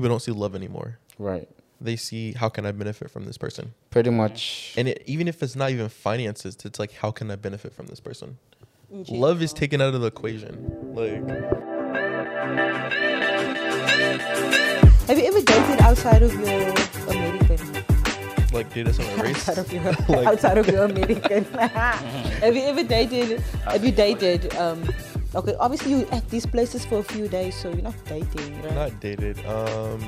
people don't see love anymore. Right. They see how can I benefit from this person, Pretty much. and it, even if it's not even finances, it's like how can I benefit from this person. Love is taken out of the equation. Like Have you ever dated outside of your American? like data on a race. Outside of your Like- outside of your American. have you ever dated? Have you dated? Um, okay, obviously you at these places for a few days, so you're not dating, right? Not dated. Um,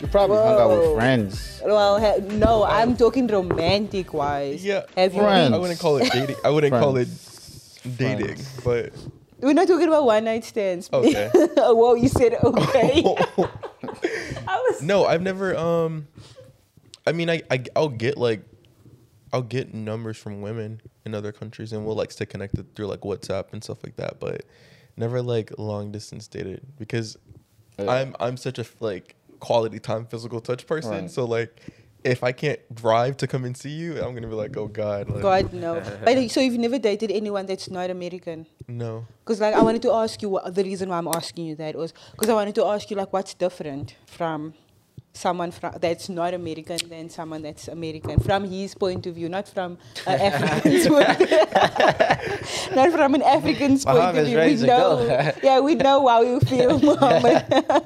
You probably hung out with friends. well, ha- no, I'm talking romantic wise. yeah. Have? Friends. Been, I wouldn't call it dating. I wouldn't call it Friends. dating, but we're not talking about one night stands. Okay. Whoa, you said okay. I was. no, I've never. Um, I mean, I, I I'll get like, I'll get numbers from women in other countries, and we'll like stay connected through like WhatsApp and stuff like that. But never like long distance dated because Yeah. I'm I'm such a like quality time physical touch person. Right. So like, if I can't drive to come and see you, I'm gonna be like, oh god, like, God no. But so you've never dated anyone that's not American? no. Because like I wanted to ask you what the reason why I'm asking you that was because I wanted to ask you like what's different from someone from that's not American than someone that's American from his point of view, not from an African's point. not from an African's point of view. We know, yeah, we know how you feel, Muhammad.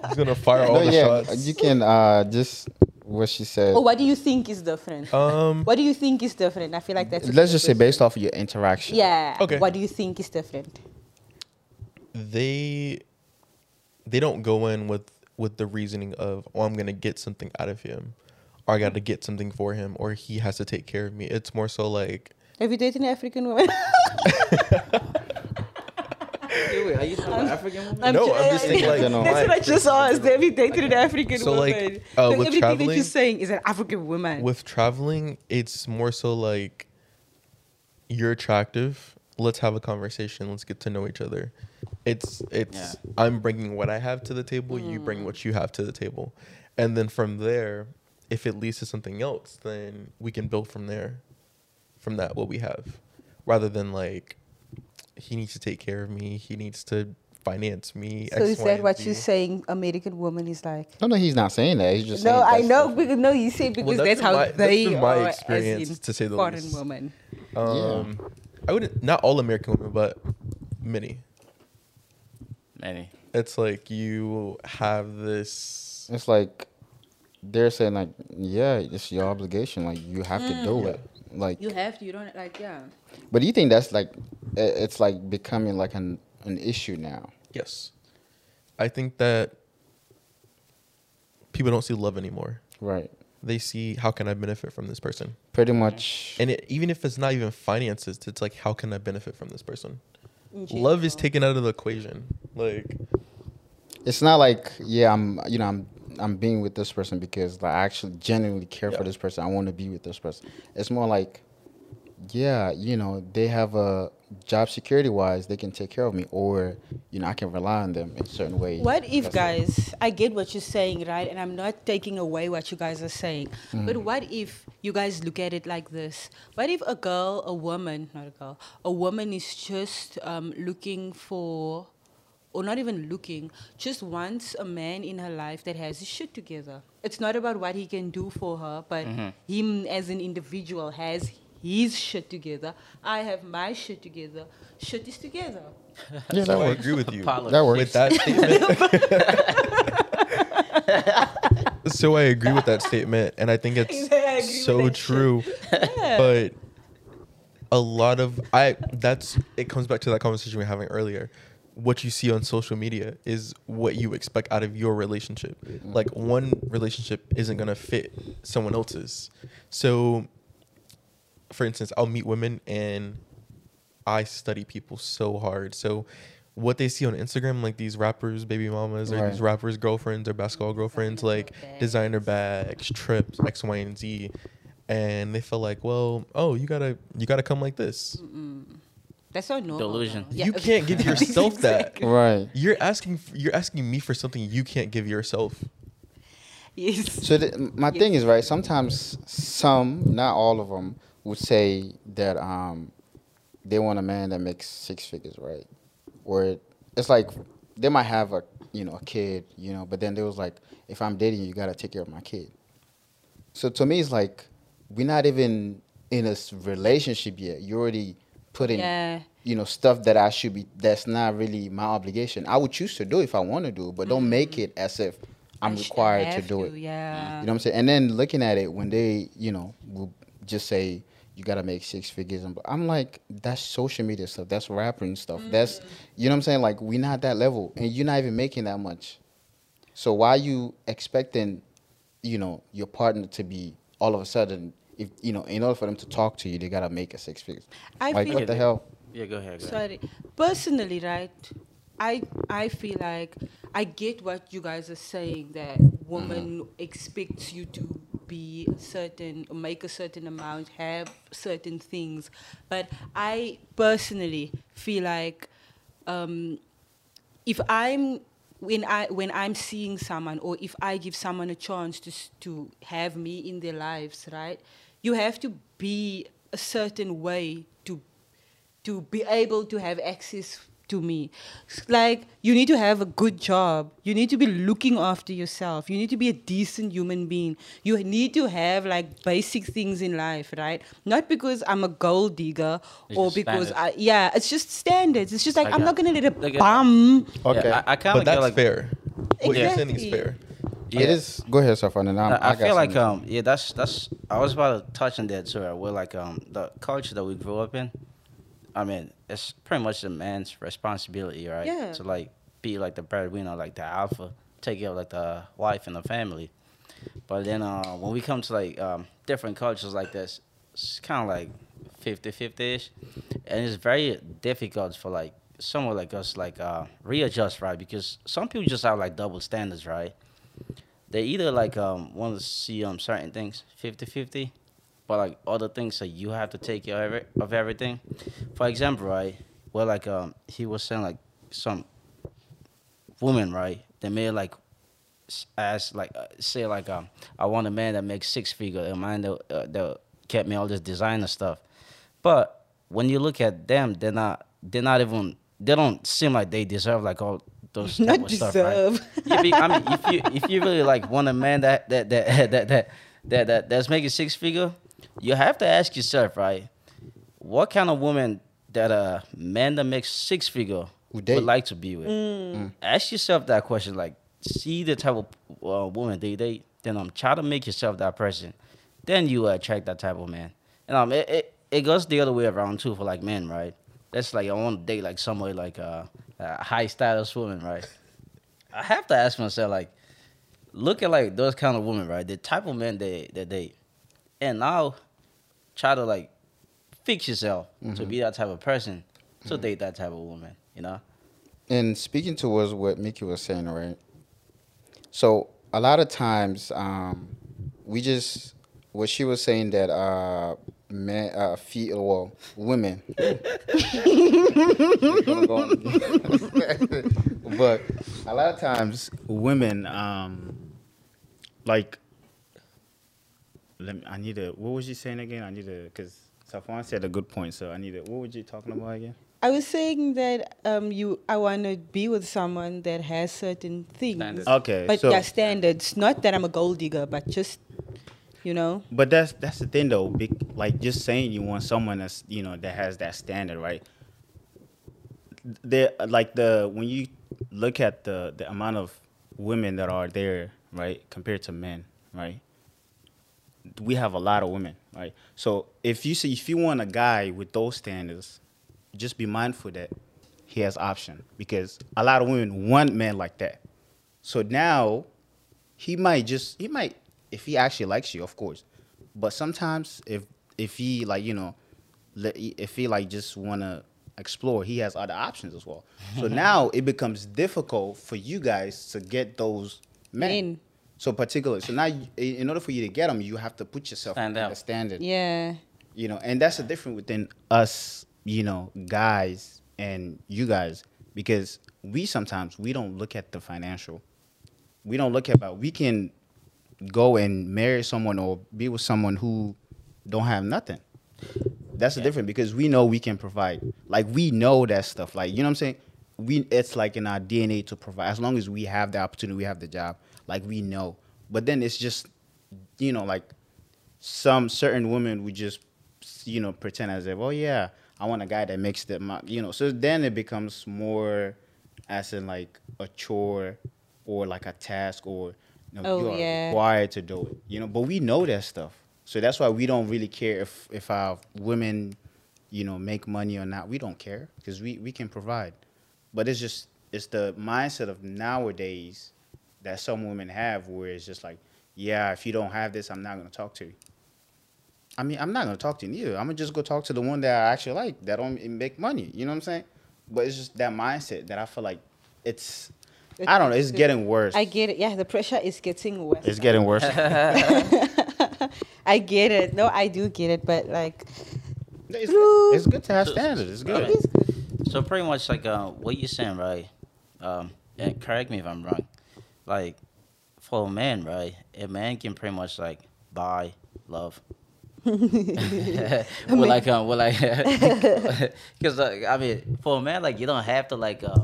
He's gonna fire all No, the yeah, shots. you can uh just what she said. oh, what do you think is different? um. what do you think is different? I feel like that's. Let's good just say based off of your interaction. Yeah. Okay. What do you think is different? they they don't go in with with the reasoning of oh i'm gonna get something out of him or i gotta get something for him or he has to take care of me it's more so like Have you dated an African woman? Wait, wait, are you talking about African women? I'm No, ju- I'm just saying, like, You that's what I just asked. Have you dated an African So, woman? like, uh, so with everything that traveling- you're saying is an African woman. with traveling it's more so like you're attractive let's have a conversation let's get to know each other it's it's Yeah. i'm bringing what i have to the table you bring what you have to the table and then from there if it leads to something else then we can build from there from that what we have rather than like he needs to take care of me he needs to finance me so is X, Y, that and what Z. you're saying? American woman is like. No, no, he's not saying that. He's just No, saying I know. Because, no, you say because that's that's, how my- that's they been my are experience, as in to say the foreign least. woman. um i wouldn't not all american women but many Many. it's like you have this It's like they're saying like, yeah, it's your obligation. Like you have to do mm. it. Like, You have to. You don't like. Yeah. but do you think that's like, it's like becoming like an an issue now? yes i think that people don't see love anymore Right. They see how can i benefit from this person. Pretty much. and it, even if it's not even finances it's like how can i benefit from this person? Love is taken out of the equation. Like it's not like yeah i'm you know i'm i'm being with this person because like, i actually genuinely care Yeah. for this person. I want to be with this person. It's more like yeah you know they have a job security wise they can take care of me or you know i can rely on them in certain ways What if, That's it. guys, I get what you're saying, right? And I'm not taking away what you guys are saying. But what if you guys look at it like this? What if a girl, a woman, not a girl, a woman is just um, looking for, or not even looking, just wants a man in her life that has his shit together? It's not about what he can do for her, but him as an individual has his shit together. I have my shit together. Shit is together. yeah, that so i works agree with you Apologies. that works with that statement so i agree with that statement and i think it's "I so that shit." true but a lot of i that's it comes back to that conversation we were having earlier what you see on social media is what you expect out of your relationship like one relationship isn't going to fit someone else's so for instance i'll meet women and i study people so hard so what they see on instagram like these rappers baby mamas or Right. these rappers girlfriends or basketball girlfriends like designer bags trips x y and z and they feel like well oh you gotta you gotta come like this That's not normal. Delusion. though. you can't give yourself that right you're asking you're asking me for something you can't give yourself Yes. So th- my thing is right. Sometimes some, not all of them, would say that um, they want a man that makes six figures, right? Where it's like they might have a you know, a kid, you know. But then there was like, if I'm dating you, you gotta take care of my kid. So to me, it's like we're not even in a relationship yet. You already putting Yeah. you know, stuff that I should be. That's not really my obligation. I would choose to do it if I want to do it, but don't make it as if I'm. I required to do it. Yeah. You know what I'm saying? And then looking at it when they, you know, will just say you gotta make six figures, and I'm like, that's social media stuff. That's rapping stuff. Mm. That's, you know what I'm saying? Like we're not that level, and you're not even making that much. So why are you expecting, you know, your partner to be all of a sudden, if you know, in order for them to talk to you, they gotta make a six figures. I like feel what the hell? Yeah, go ahead. Go ahead. Sorry. Personally, right? I I feel like I get what you guys are saying that woman mm-hmm. expects you to be certain make a certain amount, have certain things. But I personally feel like um, if I'm when I when I'm seeing someone or if I give someone a chance to to have me in their lives, right? You have to be a certain way to to be able to have access to me. S- Like you need to have a good job. You need to be looking after yourself. You need to be a decent human being. You need to have like basic things in life, right? Not because I'm a gold digger It's or because standards. I yeah, it's just standards. It's just like I I'm not gonna let a like bum Okay, Yeah, I, I kind But of that's get like fair. What you're saying is fair. Yeah. it is. Go ahead, Safwan, and I'm, I, I got feel like um yeah that's that's I was about to touch on that too. right? Where like um the culture that we grew up in, I mean it's pretty much the man's responsibility, right? Yeah. To like be like the breadwinner, like the alpha, take care of like the wife and the family. But then uh when we come to like um different cultures like this, it's kind of like 50-50 ish, and it's very difficult for like someone like us like uh readjust right because some people just have like double standards right they either like um want to see um certain things 50-50 but like other things that you have to take care of, everything. For example right well like um he was saying like some woman right they may like s- ask like uh, say like um i want a man that makes six figure a man that, uh, that kept me all this designer stuff. But when you look at them they're not they're not even they don't seem like they deserve like all those type not of stuff, right? be- I mean, if you if you really like want a man that that that that that that, that that's making six figure, you have to ask yourself, right? What kind of woman that a man that makes six figure Would would, like to be with? Mm. Ask yourself that question. Like, see the type of uh, woman they date. Then um, try to make yourself that person. Then you attract that type of man. And um, it, it it goes the other way around too for like men, right? That's like I want to date like somebody like uh, a high status woman, right? I have to ask myself, like, look at like those kind of women, right? The type of men they that date, and now try to like fix yourself to be that type of person to date that type of woman. You know? And speaking towards what Mickey was saying, right? So a lot of times, um, we just what she was saying that uh, men, uh, fe- well, women. but a lot of times, women um like let me, I need to what was you saying again? I need to because Safwan said a good point, so I need to what were you talking about again? I was saying that um, you, I want to be with someone that has certain things. Standards. Okay, But so yeah, standards. Not that I'm a gold digger, but just, you know. but that's that's the thing though. Big, like just saying you want someone that's you know that has that standard, right? There, like the when you look at the the amount of women that are there, right, compared to men, right? We have a lot of women, right? So if you see if you want a guy with those standards, just be mindful that he has option because a lot of women want men like that. So now he might just he might if he actually likes you, of course. But sometimes if if he like you know, if he like just wanna explore, he has other options as well. So now it becomes difficult for you guys to get those men. Men. So particularly, so now you, in eh, in order for you to get them, you have to put yourself Stand in out. the standard Yeah. you know and that's the difference within us you know guys and you guys because we sometimes we don't look at the financial we don't look at about we can go and marry someone or be with someone who don't have nothing that's the difference because we know we can provide like we know that stuff like you know what i'm saying we it's like in our DNA to provide. As long as we have the opportunity, we have the job. Like we know. But then it's just, you know, like some certain women would just, you know, pretend as if, oh yeah, I want a guy that makes the, mo-" you know. So then it becomes more, as in like a chore, or like a task, or you, know, Oh, you are yeah. required to do it. You know, but we know that stuff. So that's why we don't really care if if our women, you know, make money or not. We don't care because we we can provide. But it's just it's the mindset of nowadays that some women have where it's just like, yeah, if you don't have this, I'm not gonna talk to you. I mean, I'm not gonna talk to you neither. I'm gonna just go talk to the one that I actually like that don't make money. You know what I'm saying? But it's just that mindset that I feel like it's. I don't know. It's getting worse. I get it. Yeah, the pressure is getting worse. It's getting worse. I get it. No, I do get it, but like, it's, good. it's good to have standards. It's good. Okay. So pretty much like uh, what you're saying, right? Um, and correct me if I'm wrong. Like for a man, right? A man can pretty much like buy love. well, like um, well, like, because uh, I mean, for a man, like you don't have to like uh,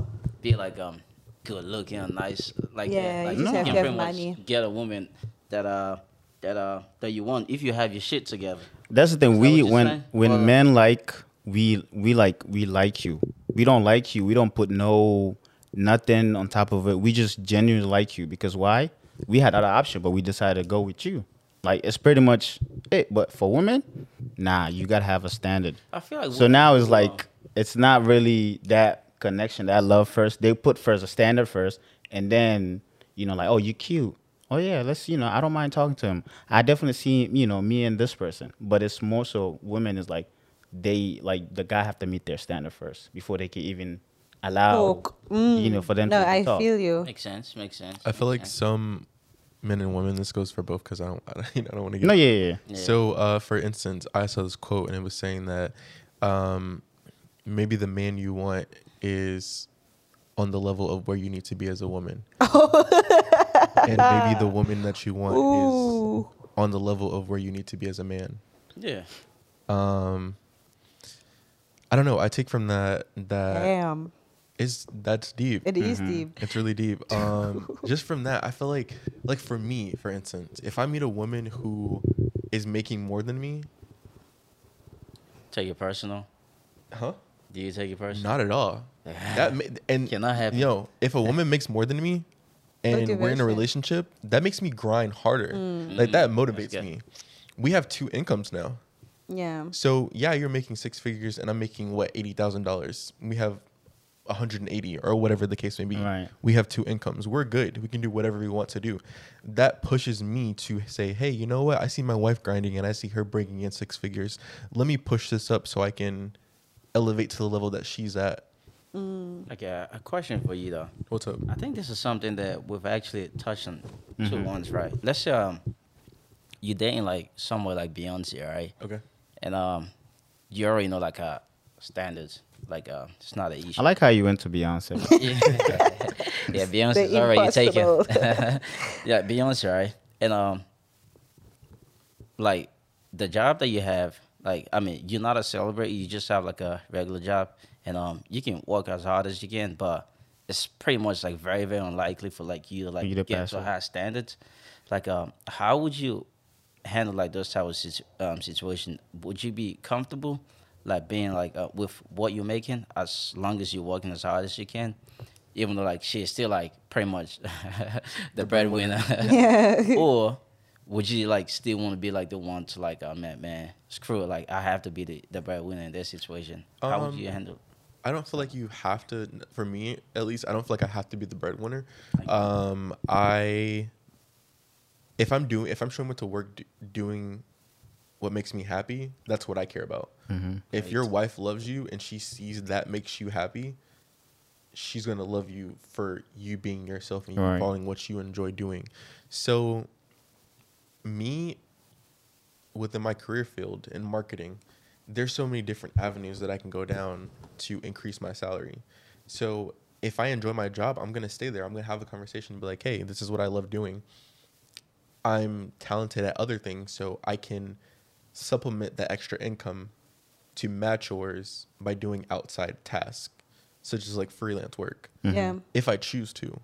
be like um, good looking, nice, like Yeah, that. Like you just you have can to have much money. get a woman that uh that uh that you want if you have your shit together. That's the thing. Is We when saying? when Or- men like we we like we like you. We don't like you. We don't put no nothing on top of it. We just genuinely like you because why? We had other option, but we decided to go with you. Like it's pretty much it. But for women, nah, you gotta have a standard. I feel like So now it's wrong. like it's not really that connection, that love first. They put first a standard first, and then you know, like, oh, you cute. Oh yeah, let's you know, I don't mind talking to him. I definitely see you know me and this person, but it's more so women is like they like the guy have to meet their standard first before they can even allow Talk. you know for them no, to I talk. feel you. makes sense, makes sense. I feel like sense. some men and women. This goes for both because I don't. I don't, I don't want to get. No, yeah, yeah, yeah. Yeah. So, uh, for instance, I saw this quote and it was saying that um, maybe the man you want is on the level of where you need to be as a woman, and maybe the woman that you want Ooh. is on the level of where you need to be as a man. yeah. Um, I don't know. I take from that that Damn, is that's deep. it is deep. It's really deep. Um, just from that, I feel like, like for me, for instance, if I meet a woman who is making more than me, Take it personal. huh? Do you take it personal? Not at all. That ma- and Cannot happen. You know, if a woman makes more than me, and we're in a relationship, that makes me grind harder. Mm. Like that Mm, motivates me. We have two incomes now. Yeah. So yeah, you're making six figures, and I'm making what eighty thousand dollars. We have 180 or whatever the case may be. Right. We have two incomes. We're good. We can do whatever we want to do. That pushes me to say, hey, you know what? I see my wife grinding, and I see her bringing in six figures. Let me push this up so I can elevate to the level that she's at. Like a, a question for you though. What's up? I think this is something that we've actually touched on two Mhm. once, right? Let's say um, you dating like somewhere like Beyonce, right? Okay. And um, you already know like uh standards. Like uh, it's not an issue. I like how you went to Beyonce. yeah, yeah Beyonce's The already taken. impossible. yeah, Beyonce, right? And um, like the job that you have, like I mean, you're not a celebrity. You just have like a regular job, and um, you can work as hard as you can, but it's pretty much like very very unlikely for like you to like You to get pass to high standards. Like um, how would you handle like those type of situ- um, situation? Would you be comfortable? Like being like uh, with what you're making, as long as you're working as hard as you can, even though like she's still like pretty much the breadwinner. Yeah. or would you like still want to be like the one to like, oh man, man, screw it, like I have to be the, the breadwinner in this situation. How would you Um, handle? I don't feel like you have to. For me, at least, I don't feel like I have to be the breadwinner. Um, I, if I'm doing, if I'm showing up to work d- doing what makes me happy, that's what I care about. Mhm. If your wife loves you and she sees that makes you happy, she's gonna love you for you being yourself and you Right. following what you enjoy doing. So, me, within my career field in marketing, there's so many different avenues that I can go down to increase my salary. So if I enjoy my job, I'm gonna stay there. I'm gonna have a conversation and be like, hey, this is what I love doing. I'm talented at other things, so I can supplement that extra income to match yours by doing outside tasks. such as like freelance work, Yeah. if I choose to.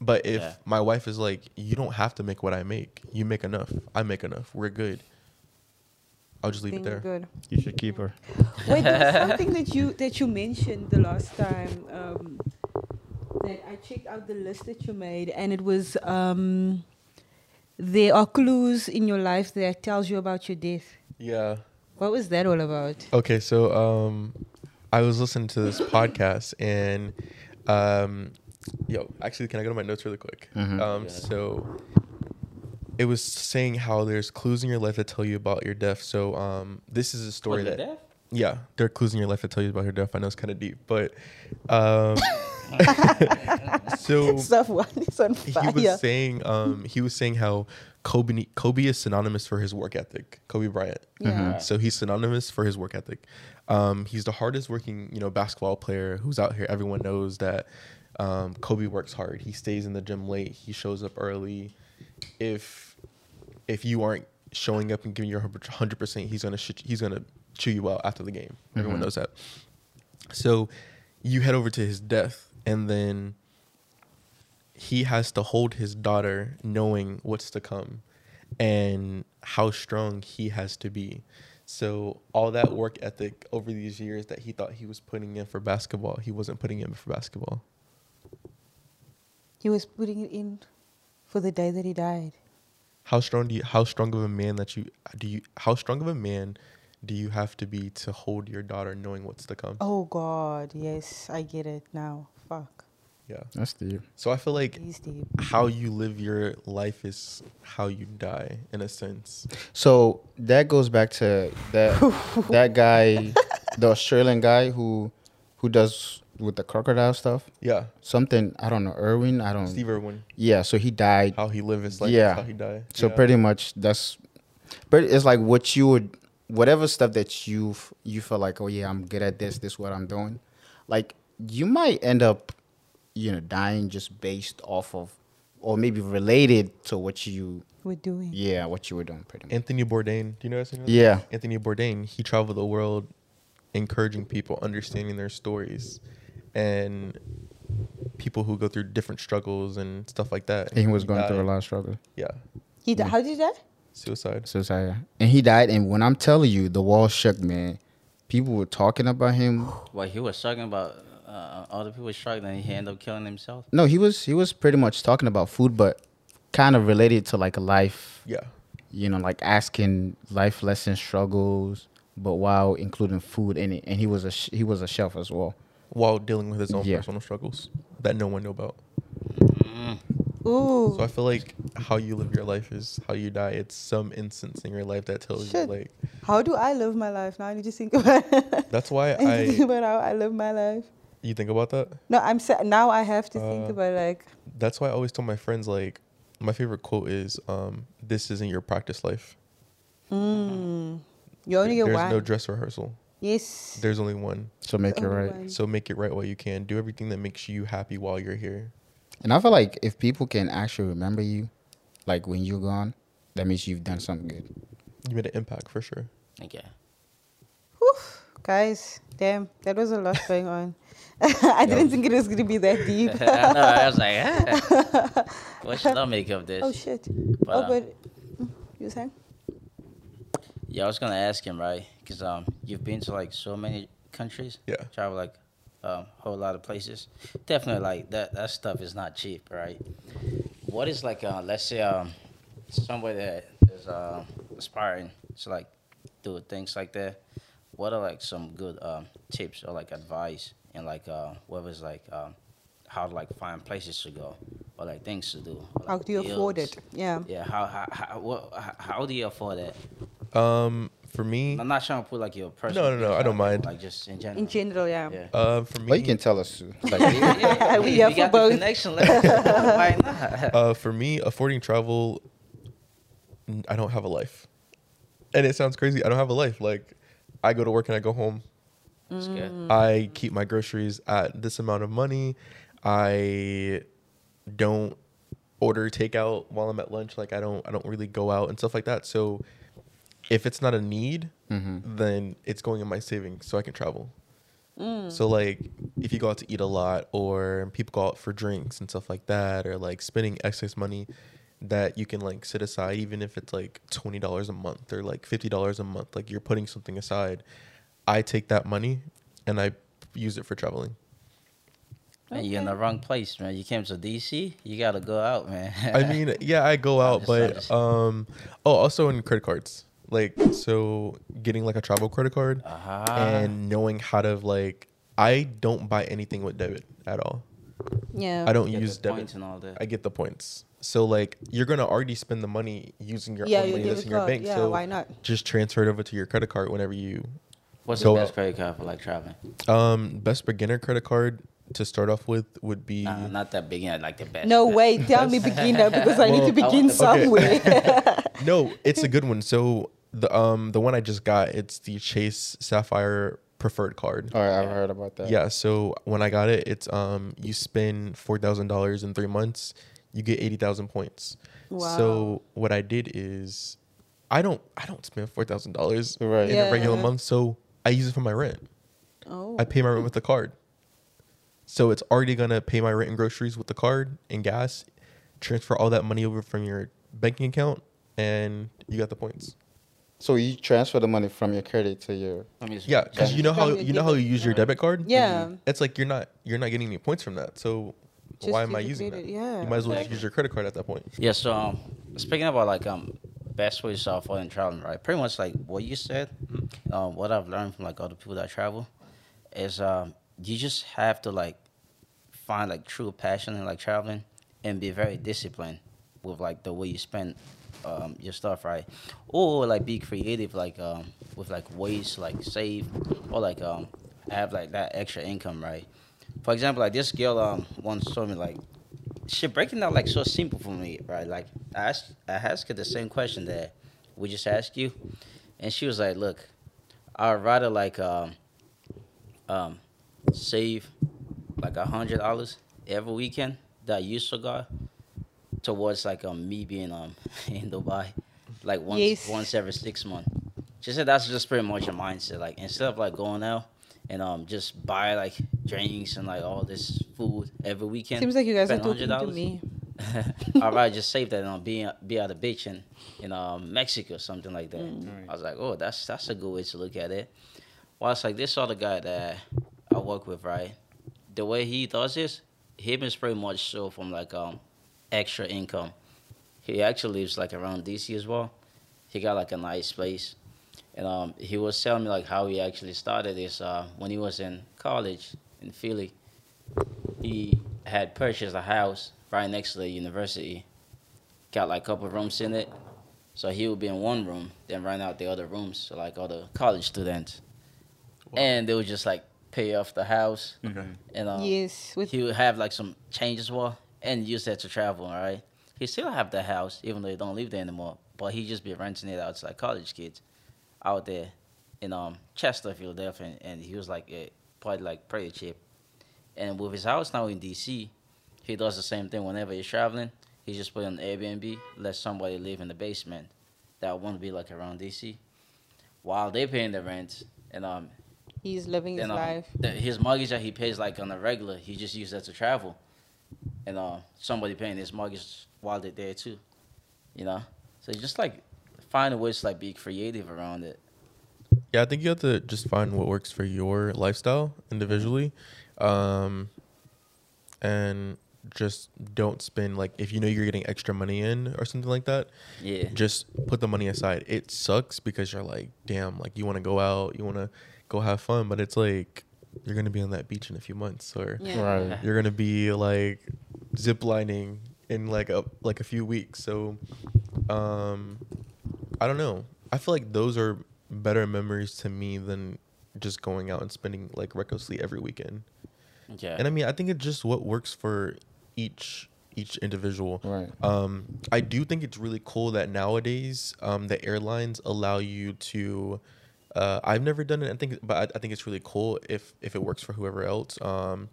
But if Yeah. my wife is like, you don't have to make what I make. You make enough. I make enough. We're good. I'll just leave it there. you're Good. You should keep her. Wait, there was something that you that you mentioned the last time um, that I checked out the list that you made, and it was um, there are clues in your life that tells you about your death. Yeah. What was that all about? Okay, so um, I was listening to this podcast and um, yo, actually, can I go to my notes really quick? Mhm. Um, Yeah. so it was saying how there's clues in your life that tell you about your death. So um, this is a story Was that death? yeah, there are clues in your life that tell you about your death. I know it's kind of deep, but um, so Stuff one is on he was saying um, he was saying how Kobe Kobe is synonymous for his work ethic. Kobe Bryant. yeah. So he's synonymous for his work ethic. Um, he's the hardest working, you know, basketball player who's out here. Everyone knows that um, Kobe works hard. He stays in the gym late. He shows up early. If if you aren't showing up and giving your hundred percent, he's gonna sh- he's gonna chew you out after the game. Everyone knows that. So you head over to his death, and then he has to hold his daughter, knowing what's to come, and how strong he has to be. So all that work ethic over these years that he thought he was putting in for basketball, he wasn't putting in for basketball. He was putting it in for the day that he died. How strong do you? How strong of a man that you do you? How strong of a man do you have to be to hold your daughter, knowing what's to come? Oh God, yes, I get it now. Fuck, Yeah. That's deep. So I feel like deep. how you live your life is how you die, in a sense. So that goes back to that that guy, the Australian guy who who does with the crocodile stuff. Yeah. Something I don't know, Irwin. I don't. Steve Irwin, Yeah, so he died. how he lived his life, Yeah. how he died. So Yeah. pretty much that's, but it's like what you would, whatever stuff that you f- you feel like, oh yeah, I'm good at this. This is what I'm doing. Like you might end up, you know, dying just based off of, or maybe related to what you, We're doing. yeah, what you were doing. Pretty much. Anthony Bourdain. Do you know that? Yeah. Anthony Bourdain. He traveled the world, encouraging people, understanding their stories, and people who go through different struggles and stuff like that. And he was going through a lot of struggle. Yeah, He di- How did that? suicide. Suicide. And he died. And when I'm telling you, the wall shook, man. People were talking about him. Well, he was talking about uh, other people struggling, and he ended up killing himself. No, he was he was pretty much talking about food, but kind of related to like a life Yeah, you know, like asking life lessons, struggles, but while including food in it. And he was a sh- he was a chef as well. while dealing with his own Yeah. personal struggles that no one knew about. Ooh. So I feel like how you live your life is how you die. It's some instance in your life that tells Shit. you like. How do I live my life? Now I need to think about That's why I need think about how I live my life. You think about that? No, I'm sa- now I have to think Uh, about like That's why I always tell my friends like, my favorite quote is, um, "This isn't your practice life. mm, you only get There's one. no dress rehearsal. yes. There's only one. So make it right. one. So make it right while you can. Do everything that makes you happy while you're here. And I feel like if people can actually remember you, like when you're gone, that means you've done something good. You made an impact for sure. Okay. Whew, guys, damn, that was a lot going on. I didn't think it was gonna be that deep. I know. I was like, ah, what should I make of this? oh shit. But, oh, um, but mm, you saying? Yeah, I was gonna ask him, right? Because um, you've been to like so many countries. Yeah. Travel like um, whole lot of places. Definitely, like that. That stuff is not cheap, right? What is like, uh, let's say, um, somebody that is uh, aspiring to like do things like that. What are like some good um, tips or like advice and like uh, whether it's like um, how to like find places to go or like things to do? or, How do you afford it? Yeah. Yeah. How how how, what, how how do you afford it? Um, for me, I'm not trying to put like your personal. no, no, business I don't mind. Like just in general. In general, yeah. Yeah. uh, for me, Well, you can tell us. Like, Yeah, yeah, We if here you for both. Connection, why not? uh, for me, affording travel, I don't have a life, and it sounds crazy. I don't have a life. Like, I go to work and I go home. I keep my groceries at this amount of money. I don't order takeout while I'm at lunch. Like I don't I don't really go out and stuff like that. So if it's not a need, Mhm. then it's going in my savings so I can travel. So like if you go out to eat a lot or people go out for drinks and stuff like that or like spending excess money that you can like sit aside even if it's like $20 a month or like $50 a month like you're putting something aside. I take that money and I use it for traveling. Man, you're in the wrong place, man. You came to DC, you gotta go out, man. I mean, yeah, I go out, just but um, oh, also in credit cards, like so, getting like a travel credit card uh-huh. and knowing how to like, I don't buy anything with debit at all. Yeah. I don't use debit. points and all that. I get the points. So like, you're gonna already spend the money using your Yeah, own money that's in your card. bank. Yeah, so why not? Just transfer it over to your credit card whenever you. What's go the best out. credit card for like traveling? Um, best beginner credit card to start off with would be. Nah, not that beginner, like the best. No best. way. Tell me beginner because I need to begin I want somewhere. no, it's a good one. So the um the one I just got, it's the Chase Sapphire preferred card. All right, I've heard about that. Yeah, so when I got it, it's um you spend four thousand dollars in three months, you get eighty thousand points. Wow. So what I did is, I don't I don't spend four thousand dollars Right. in a regular month, so I use it for my rent. oh. I pay my rent with the card, so it's already gonna pay my rent and groceries with the card and gas. Transfer all that money over from your banking account, and you got the points. So you transfer the money from your credit to your. Let me just- Yeah, because you know how you know how you use your debit card. Yeah. it's like you're not you're not getting any points from that. So Just why am I using credit, that? yeah. you might as well just use your credit card at that point. Yeah, so um, speaking about like um best ways to avoid traveling, right? Pretty much like what you said. Um, what I've learned from like other people that travel is um you just have to like find like true passion in like traveling and be very disciplined with like the way you spend um your stuff, right? Or like be creative like um with like ways to like save or like um have like that extra income, right? For example, like this girl um once told me like she breaking down like so simple for me, right? Like I asked, I asked her the same question that we just asked you, and she was like, "Look, I'd rather like um, um, save like a hundred dollars every weekend that I use cigar towards like um me being um in Dubai, like once Yes. once every six months." She said that's just pretty much a mindset. Like instead of like going out and um just buy like drinks and like all this food every weekend. Seems like you guys are spend talking to me. I'd just save that and um, be be at the beach in in um, Mexico, or something like that. Mm. I was like, oh, that's that's a good way to look at it. Well, it's like this other guy that I work with, right? The way he does this, him is pretty much so from like um extra income. He actually lives like around DC as well. He got like a nice place, and um he was telling me like how he actually started this uh when he was in college in Philly. He had purchased a house right next to the university. Got like a couple rooms in it. So he would be in one room, then rent out the other rooms to like other college students. And they would just like pay off the house. And um, yes. With he would have like some change as well and use that to travel, all right? He still have the house, even though he don't live there anymore. But he just be renting it out to like college kids out there in um Chester, Philadelphia, and, and he was like a, probably like pretty cheap. And with his house now in DC, he does the same thing whenever he's traveling. He just put on Airbnb, let somebody live in the basement that won't be like around DC, while they paying the rent. And um, he's living his and um, life. the, his mortgage that he pays like on a regular, he just uses that to travel. And uh, somebody paying his mortgage while they're there too, you know. So you just like find a way to like be creative around it. Yeah, I think you have to just find what works for your lifestyle individually, um, and just don't spend like if you know you're getting extra money in or something like that. Yeah. just put the money aside. It sucks because you're like, damn, like you want to go out, you want to go have fun, but it's like you're gonna be on that beach in a few months, or Yeah. Right. you're gonna be like ziplining in like a like a few weeks. So, um, I don't know. I feel like those are better memories to me than just going out and spending like recklessly every weekend. Yeah. And I mean, I think it's just what works for each each individual. Right. Um, I do think it's really cool that nowadays um, the airlines allow you to. Uh, I've never done it. I think, but I, I think it's really cool if if it works for whoever else. Um,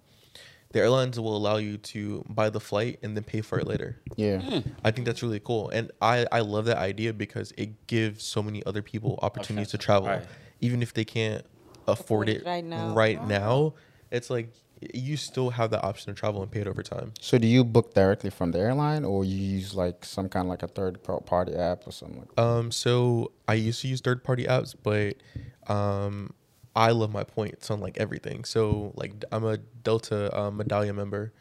the airlines will allow you to buy the flight and then pay for it later. Yeah. I think that's really cool, and I I love that idea because it gives so many other people opportunities to travel, right. even if they can't afford Afford it it right now. right now, it's like you still have the option to travel and pay it over time. So do you book directly from the airline, or you use like some kind of like a third party app or something? Like Um, so I used to use third party apps, but um, I love my points on like everything. So like I'm a Delta um, medallion member,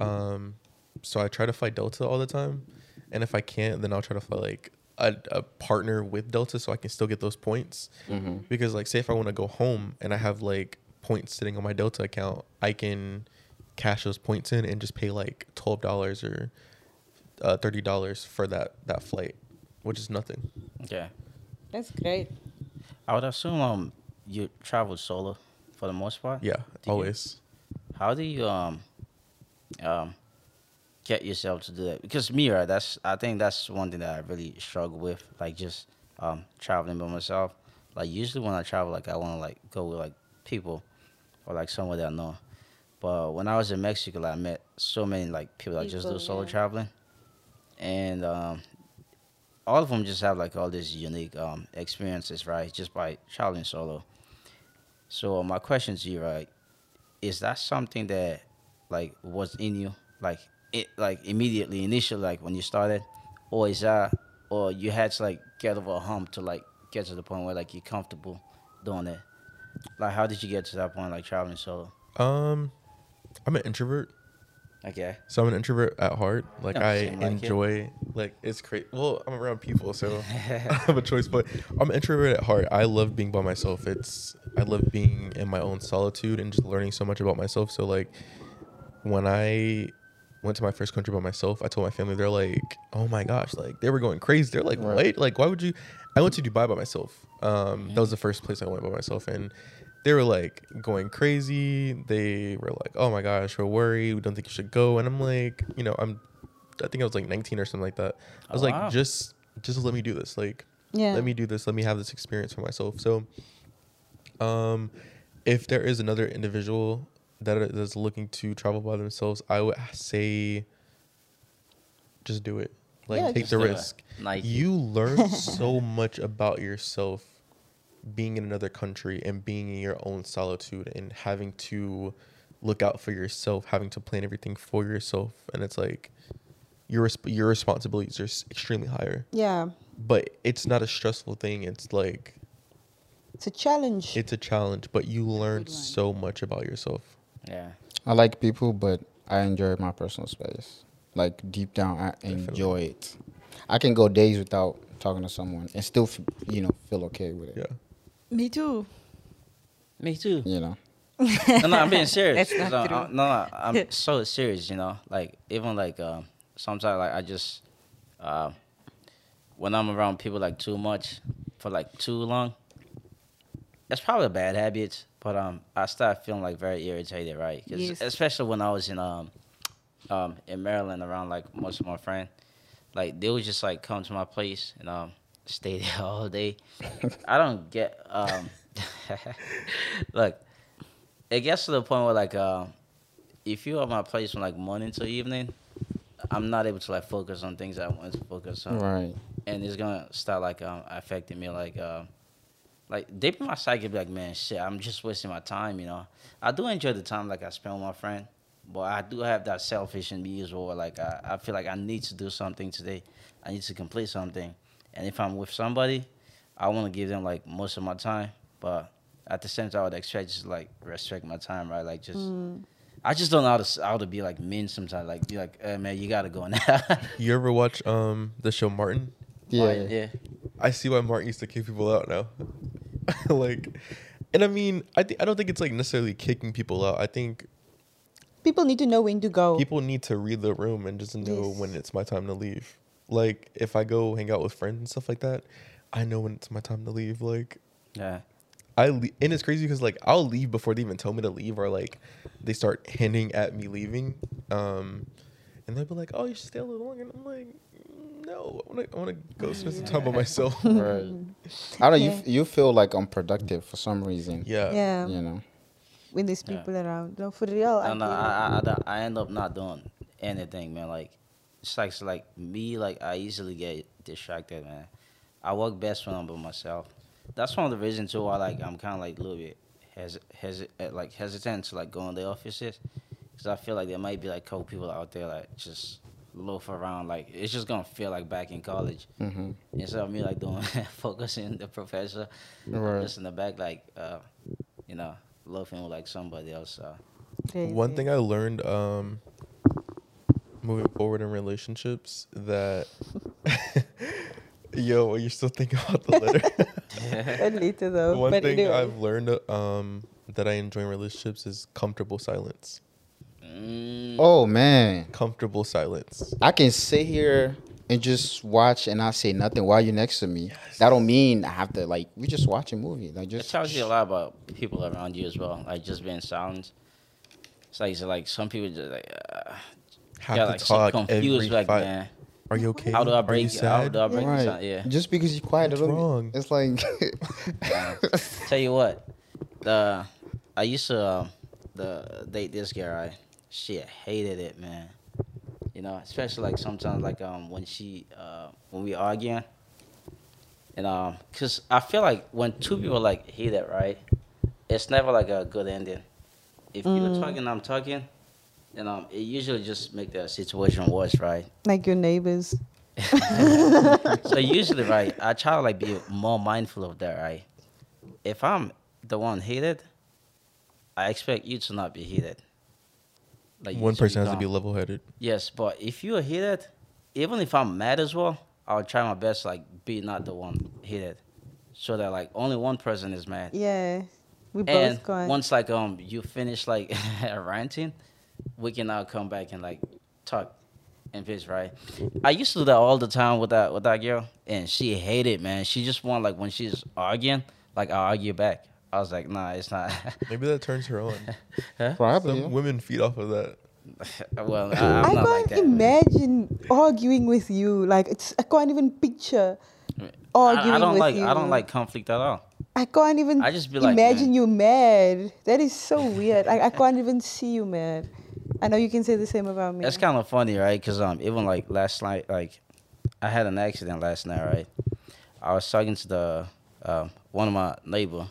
um, so I try to fly Delta all the time, and if I can't, then I'll try to fly like a, a partner with Delta so I can still get those points. Because like say if I want to go home and I have like points sitting on my Delta account, I can cash those points in and just pay like twelve dollars or uh, thirty dollars for that that flight, which is nothing. Yeah. That's great. I would assume um you travel solo for the most part. Yeah, you- always. How do you um um get yourself to do that? Because me, right, that's I think that's one thing that I really struggle with, like just um traveling by myself. Like usually when I travel, like I want to like go with like people or like someone that I know. But when I was in Mexico, like, I met so many like people that just do solo yeah. traveling, and um, all of them just have like all these unique um experiences, right? Just by traveling solo. So my question to you, right, is that something that like was in you, like it, like immediately, initially, like when you started, or is that, or you had to like get over a hump to like get to the point where like you're comfortable doing it? Like, how did you get to that point, like traveling solo? Um, I'm an introvert, Okay. so I'm an introvert at heart. Like Yeah, I seem like it. enjoy, like it's great. Well, I'm around people, so I have a choice. But I'm an introvert at heart. I love being by myself. It's I love being in my own solitude and just learning so much about myself. So like, when I went to my first country by myself, I told my family they're like, "Oh my gosh!" Like they were going crazy. They're like, Right. "Wait, like why would you?" I went to Dubai by myself. Um, that was the first place I went by myself, and they were like going crazy. They were like, "Oh my gosh, we're worried. We don't think you should go." And I'm like, you know, I'm, I think I was like 19 or something like that. I was Oh, like, wow. just, just let me do this. Like, Yeah. let me do this. Let me have this experience for myself. So, um, if there is another individual that is looking to travel by themselves, I would say, just do it. Like, Yeah, take the risk. Like- you learn so much about yourself being in another country and being in your own solitude and having to look out for yourself, having to plan everything for yourself, and it's like your your responsibilities are extremely higher. Yeah. But it's not a stressful thing. It's like It's a challenge. it's a challenge, but you learn so much about yourself. Yeah. I like people, but I enjoy my personal space. Like deep down, I Definitely. enjoy it. I can go days without talking to someone and still, you know, feel okay with it. Yeah. Me too. Me too. You know, no, no, I'm being serious. That's not 'Cause I- true. I- no, no, I'm so serious. You know, like even like um, sometimes like I just uh, when I'm around people like too much for like too long. That's probably a bad habit, but um, I start feeling like very irritated, right? 'Cause Yes. especially when I was in um, um, in Maryland around like most of my friends, like they would just like come to my place and um, stay there all day. I don't get um, look it gets to the point where like uh, if you're at my place from like morning to evening, I'm not able to like focus on things I want to focus on, right? and it's gonna start like um, affecting me like uh, like deep in my psyche, be like man, shit, I'm just wasting my time, you know. I do enjoy the time like I spend with my friend, but I do have that selfish in me as well. Like I, I feel like I need to do something today. I need to complete something, and if I'm with somebody, I want to give them like most of my time, but at the same time, I would expect just like respect my time, right? Like just, I just don't know how to how to be like mean sometimes. Like be like, hey, man, you gotta go now. You ever watch um the show Martin? Yeah, yeah. I see why Martin used to kick people out now. like, and I mean, I think I don't think it's like necessarily kicking people out. I think People need to know when to go. people need to read the room and just know Yes. when it's my time to leave. Like, if I go hang out with friends and stuff like that, I know when it's my time to leave. Like, Yeah. I le- and it's crazy because like I'll leave before they even tell me to leave, or like they start hinting at me leaving, um, and they'll be like, "Oh, you should stay a little longer," and I'm like, "Mm, "No, I want to, I want to go spend some time by myself." right. I don't. You Yeah. f- you feel like unproductive for some reason. yeah, yeah. You know. When there's Yeah. people around. No, for real. I No, no. I, I, I, don't- I end up not doing anything, man. Like, it's like, like me, like, I easily get distracted, man. I work best when I'm by myself. That's one of the reasons, too, why, like, I'm kind of, like, a little bit hes- hes- uh, like hesitant to like go in the offices because I feel like there might be like couple people out there like just loaf around like it's just gonna feel like back in college hmm instead of me like doing focusing the professor I'm Right. just in the back like uh you know loafing with like somebody else uh, One thing I learned um moving forward in relationships that yo, you're still thinking about the letter. And later though. One but thing anyway. I've learned um that I enjoy in relationships is comfortable silence. mm, Oh man, Comfortable silence. I can sit here and just watch and not say nothing while you're next to me. That don't mean I have to like. We just watch a movie. Like just it just. tells you a lot about people around you as well like just being silent it's like, so like some people just like uh, Have yeah, to like so talk confused every like five. man Are you okay? how do I Are break you it? How do I break Right. this out? Yeah. Just because you're quiet, What's it don't- wrong? It's like. Tell you what, the I used to um, the date this girl. Right, she hated it, man. You know, especially like sometimes like um when she uh when we arguing, and um cause I feel like when two people like hate it, right, it's never like a good ending. If you're Mm. talking, I'm talking, then um it usually just make the situation worse, right? like your neighbors. so usually, right, I try to like be more mindful of that, right? If I'm the one heated, I expect you to not be heated. Like One person has to be level headed. Yes, but if you're heated, even if I'm mad as well, I'll try my best like be not the one heated, so that like only one person is mad. Yeah. We both and once like um you finish like ranting, we can now come back and like talk and peace, right? I used to do that all the time with that with that girl, and she hated man. She just want like when she's arguing, like I argue back. I was like, nah, it's not. Maybe that turns her on. huh? Probably. Some women feed off of that. well, I, I I'm not can't like that. imagine arguing with you. Like it's, I can't even picture I, arguing I don't with like you. I don't like conflict at all. I can't even I just be like, imagine man. you mad. That is so weird. I, I can't even see you mad. I know you can say the same about me. That's kind of funny, right? Because um, even like last night, like I had an accident last night, right? I was talking to the um, one of my neighbor,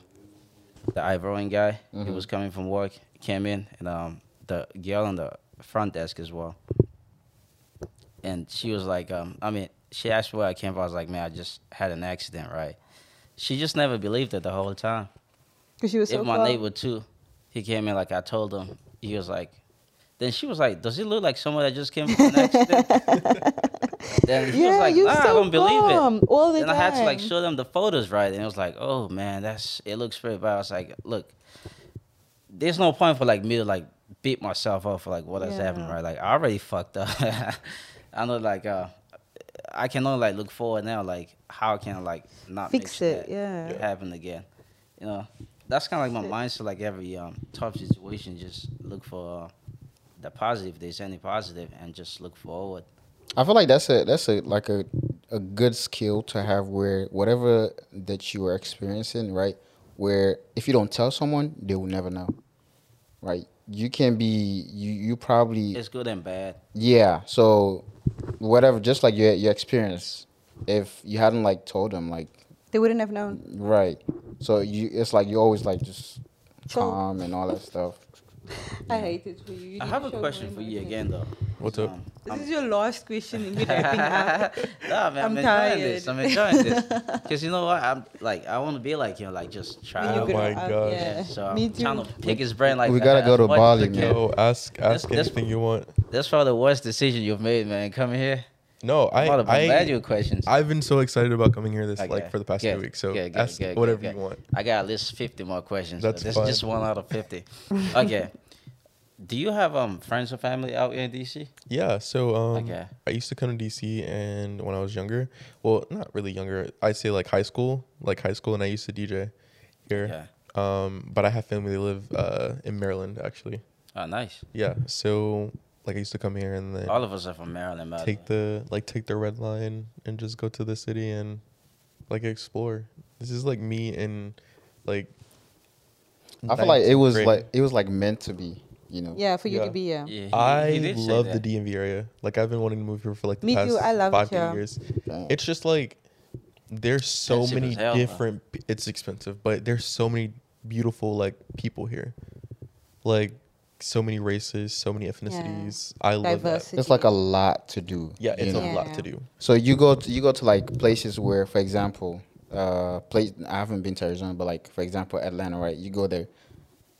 the Ivorian guy. He Mhm. was coming from work, came in, and um, the girl on the front desk as well. And she was like, um, I mean, she asked where I came from. I was like, man, I just had an accident, right? She just never believed it the whole time. Because she was so Even my calm. neighbor too. He came in like I told him. He was like, then she was like, "Does it look like someone that just came from an accident?" then he yeah, was like, "Nah, so I don't believe it." all the Then time. I had to like show them the photos, right? And it was like, "Oh man, that's it looks pretty bad." I was like, "Look, there's no point for like me to like beat myself up for like what has Yeah. happened, right? Like I already fucked up. I know, like uh, I can only like look forward now, like how can I like not make Fix it, yeah. happen again? You know, that's kind of like my mindset. Like every um tough situation, just look for uh, the positive. If there's any positive, and just look forward. I feel like that's a that's a like a a good skill to have where whatever that you are experiencing, right? Where if you don't tell someone, they will never know. Right? You can be you you probably It's good and bad. yeah. So whatever, just like your your experience, if you hadn't like told them like they wouldn't have known. right, so you it's like you always like just So- calm and all that stuff. I hate it for you. You I have a question for you again, though. What's up? Um, This is your last question and we're wrapping up. nah, man, I'm, I'm enjoying this. tired. I'm enjoying this because you know what? I'm like, I want to be like you, know, like just try. When you Oh my up, gosh. Yeah. So I'm Me trying too. to pick his brain like We gotta go to What- Bali, man. Yo, ask ask This- this- anything you want. That's probably the worst decision you've made, man. Coming here, No, I I want to you I with questions. I've been so excited about coming here this Okay, like for the past good, two weeks. So good, good, ask good, good, whatever good. you want. I got at least 50 more questions. That's this is just one out of 50. okay. Do you have um friends or family out here in DC? Yeah, so um Okay. I used to come to DC and when I was younger, well, not really younger, I'd say like high school, like high school and I used to DJ here. Yeah. Um but I have family that live uh in Maryland actually. Oh, nice. Yeah, so like I used to come here and then All of us are from Maryland, man. take the like take the red line and just go to the city and like explore. This is like me and like I feel like it was grade. like it was like meant to be, you know. Yeah, for you Yeah. to be here. Yeah, he- I he did say love that. the DMV area. Like I've been wanting to move here for like the Me past too, I love it five to here. years. Damn. It's just like there's so Expensive many as hell, though. different. It's expensive, but there's so many beautiful like people here. Like so many races, so many ethnicities. I love that. Diversity. It's like a lot to do. Yeah, you it's know? a lot Yeah. to do. So you go to you go to like places where, for example, uh, place I haven't been to Arizona, but like for example, Atlanta, right? You go there.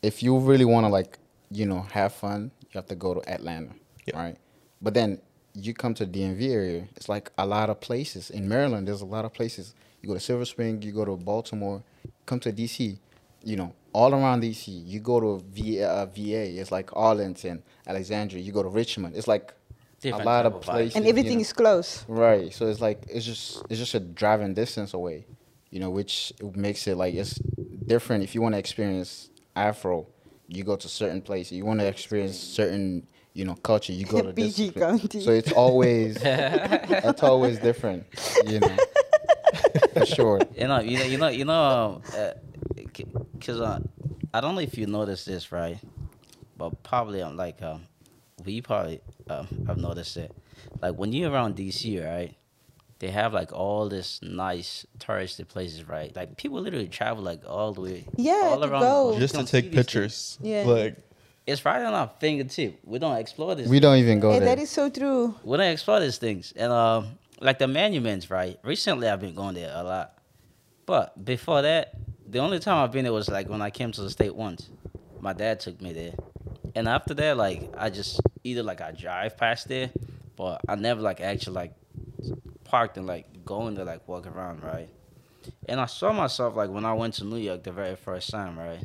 If you really want to like, you know, have fun, you have to go to Atlanta, Yeah. right? But then you come to the DMV area, it's like a lot of places in Maryland. There's a lot of places. You go to Silver Spring, you go to Baltimore, come to DC, you know, all around DC. You go to v, uh, VA, it's like Arlington, Alexandria. You go to Richmond, it's like Different a lot of of vibe. places. and you everything know. is close. Right. So it's like it's just it's just a driving distance away, you know, which makes it like it's different. If you want to experience Afro, you go to certain places. You want to experience certain you know culture, you go to this. PG pla- County. So it's always it's always different, you know, for sure. You know, you know, you know, you know, um, uh, cause uh, I don't know if you noticed this, right? But probably, um, like, um, we probably um, have noticed it. Like when you're around DC, right? They have like all this nice touristy places, right? Like people literally travel like all the way, Yeah, all around go. the world Just to take these things. pictures. Yeah. Like It's right on our fingertip. We don't explore this. We don't even go Hey, there. that is so true. we don't explore these things. And um, like the monuments, right? Recently, I've been going there a lot. But before that, the only time I've been there was like when I came to the state once. My dad took me there, and after that, like I just either like I drive past there, but I never like actually like parked and like going to like walk around, right? And I saw myself like when I went to New York the very first time, right?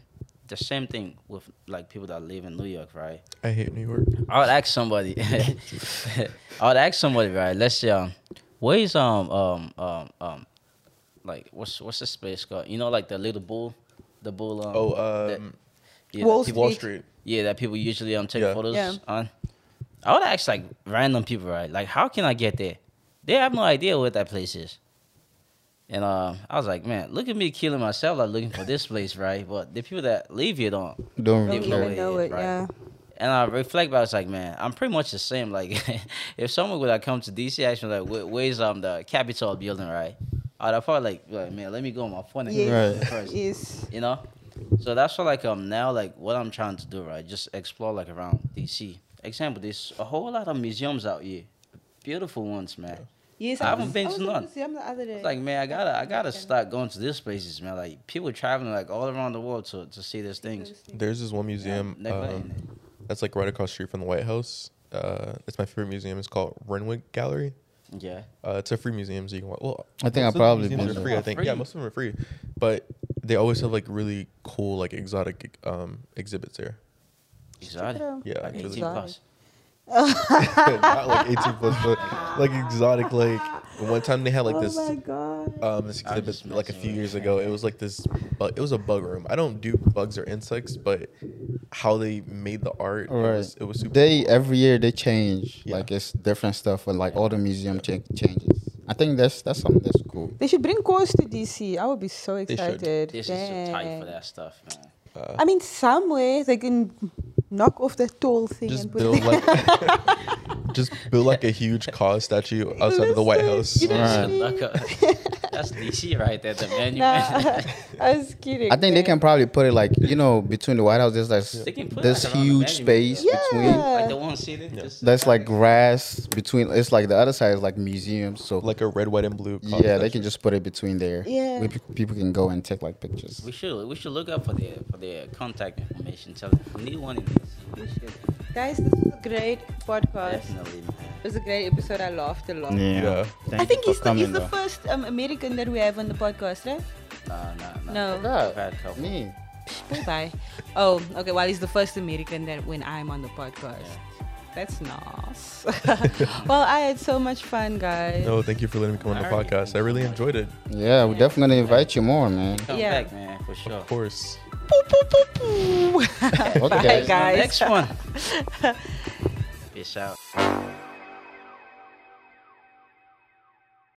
The same thing with like people that live in New York, right? I hate New York. I would ask somebody. I would ask somebody, right? Let's say, um, where's um um um um, like what's what's the space called? You know, like the little bull, the bull. Um, Oh, that- um, yeah, Wall that people, Wall Street. Street. yeah, that people usually um take Yeah. photos Yeah. on. I would ask like random people, right? Like, how can I get there? They have no idea what that place is. And uh, I was like, man, look at me killing myself, like looking for this place, right? But the people that leave here don't Don't Don't really know it know it. right? Yeah. And I reflect back, it's like, man, I'm pretty much the same. Like, if someone would have come to DC, actually, like, where, where's um the Capitol building, right? I'd have probably like, like, man, let me go on my phone and Yes. Right. first, Yes. you know. So that's what like um now like what I'm trying to do, right? Just explore like around DC. Example, there's a whole lot of museums out here, beautiful ones, man. Yes. I haven't was- been I to was at none. the museum the other day. It's like, man, I gotta, I gotta start going to these places, man. Like people traveling like all around the world to to see these things. There's this one museum Yeah, um, that's like right across the street from the White House. Uh, it's my favorite museum. It's called Renwick Gallery. Yeah. Uh, it's a free museum, so you can. wa- Well, I think I've of the probably museums been are free. I think free. yeah, most of them are free, but they always have like really cool like exotic um exhibits there. Exotic. Yeah, Like really. 18 plus. Not like 18 plus, but like exotic. Like one time they had like this. oh this my god. um this exhibit like a few years ago. It was like this, but it was a bug room. I don't do bugs or insects, but how they made the art, it was it was super. They every year they change. Yeah. Like it's different stuff, and like all the museum cha- changes. I think that's that's something that's cool. They should bring course to DC. I would be so should. excited. This is too tight for that stuff, man. uh, I mean, somewhere they can knock off that tall thing just and put build it. like just build like a huge car statue outside of the White House. You know Right. mean? Look up. That's DC right there, the menu. Nah, I was kidding. I think they can probably put it like you know between the White House. There's like They can put this like huge menu, space Yeah. between. like the one seated. Yeah. just- That's like grass between. It's like the other side is like museums. So Like a red, white, and blue. yeah, they statue. can just put it between there. Yeah. where people can go and take like pictures. We should we should look up for their for their contact information. Tell them we need one in DC. We should. Guys, this was a great podcast. Definitely, man. It was a great episode. I laughed a lot. Yeah. Thank I think he's the, he's the first um, American that we have on the podcast, right? Nah, nah, nah. No. I've had a. Me. Bye. Oh, okay. Well, he's the first American that when I'm on the podcast. Yeah. That's nice. well, I had so much fun, guys. No, thank you for letting me come on the podcast. I really enjoyed it. Yeah, we're definitely gonna invite you more, man. Come Yeah. back, man, for sure. Of course. Bye, Okay, guys. guys. Next one. Peace out.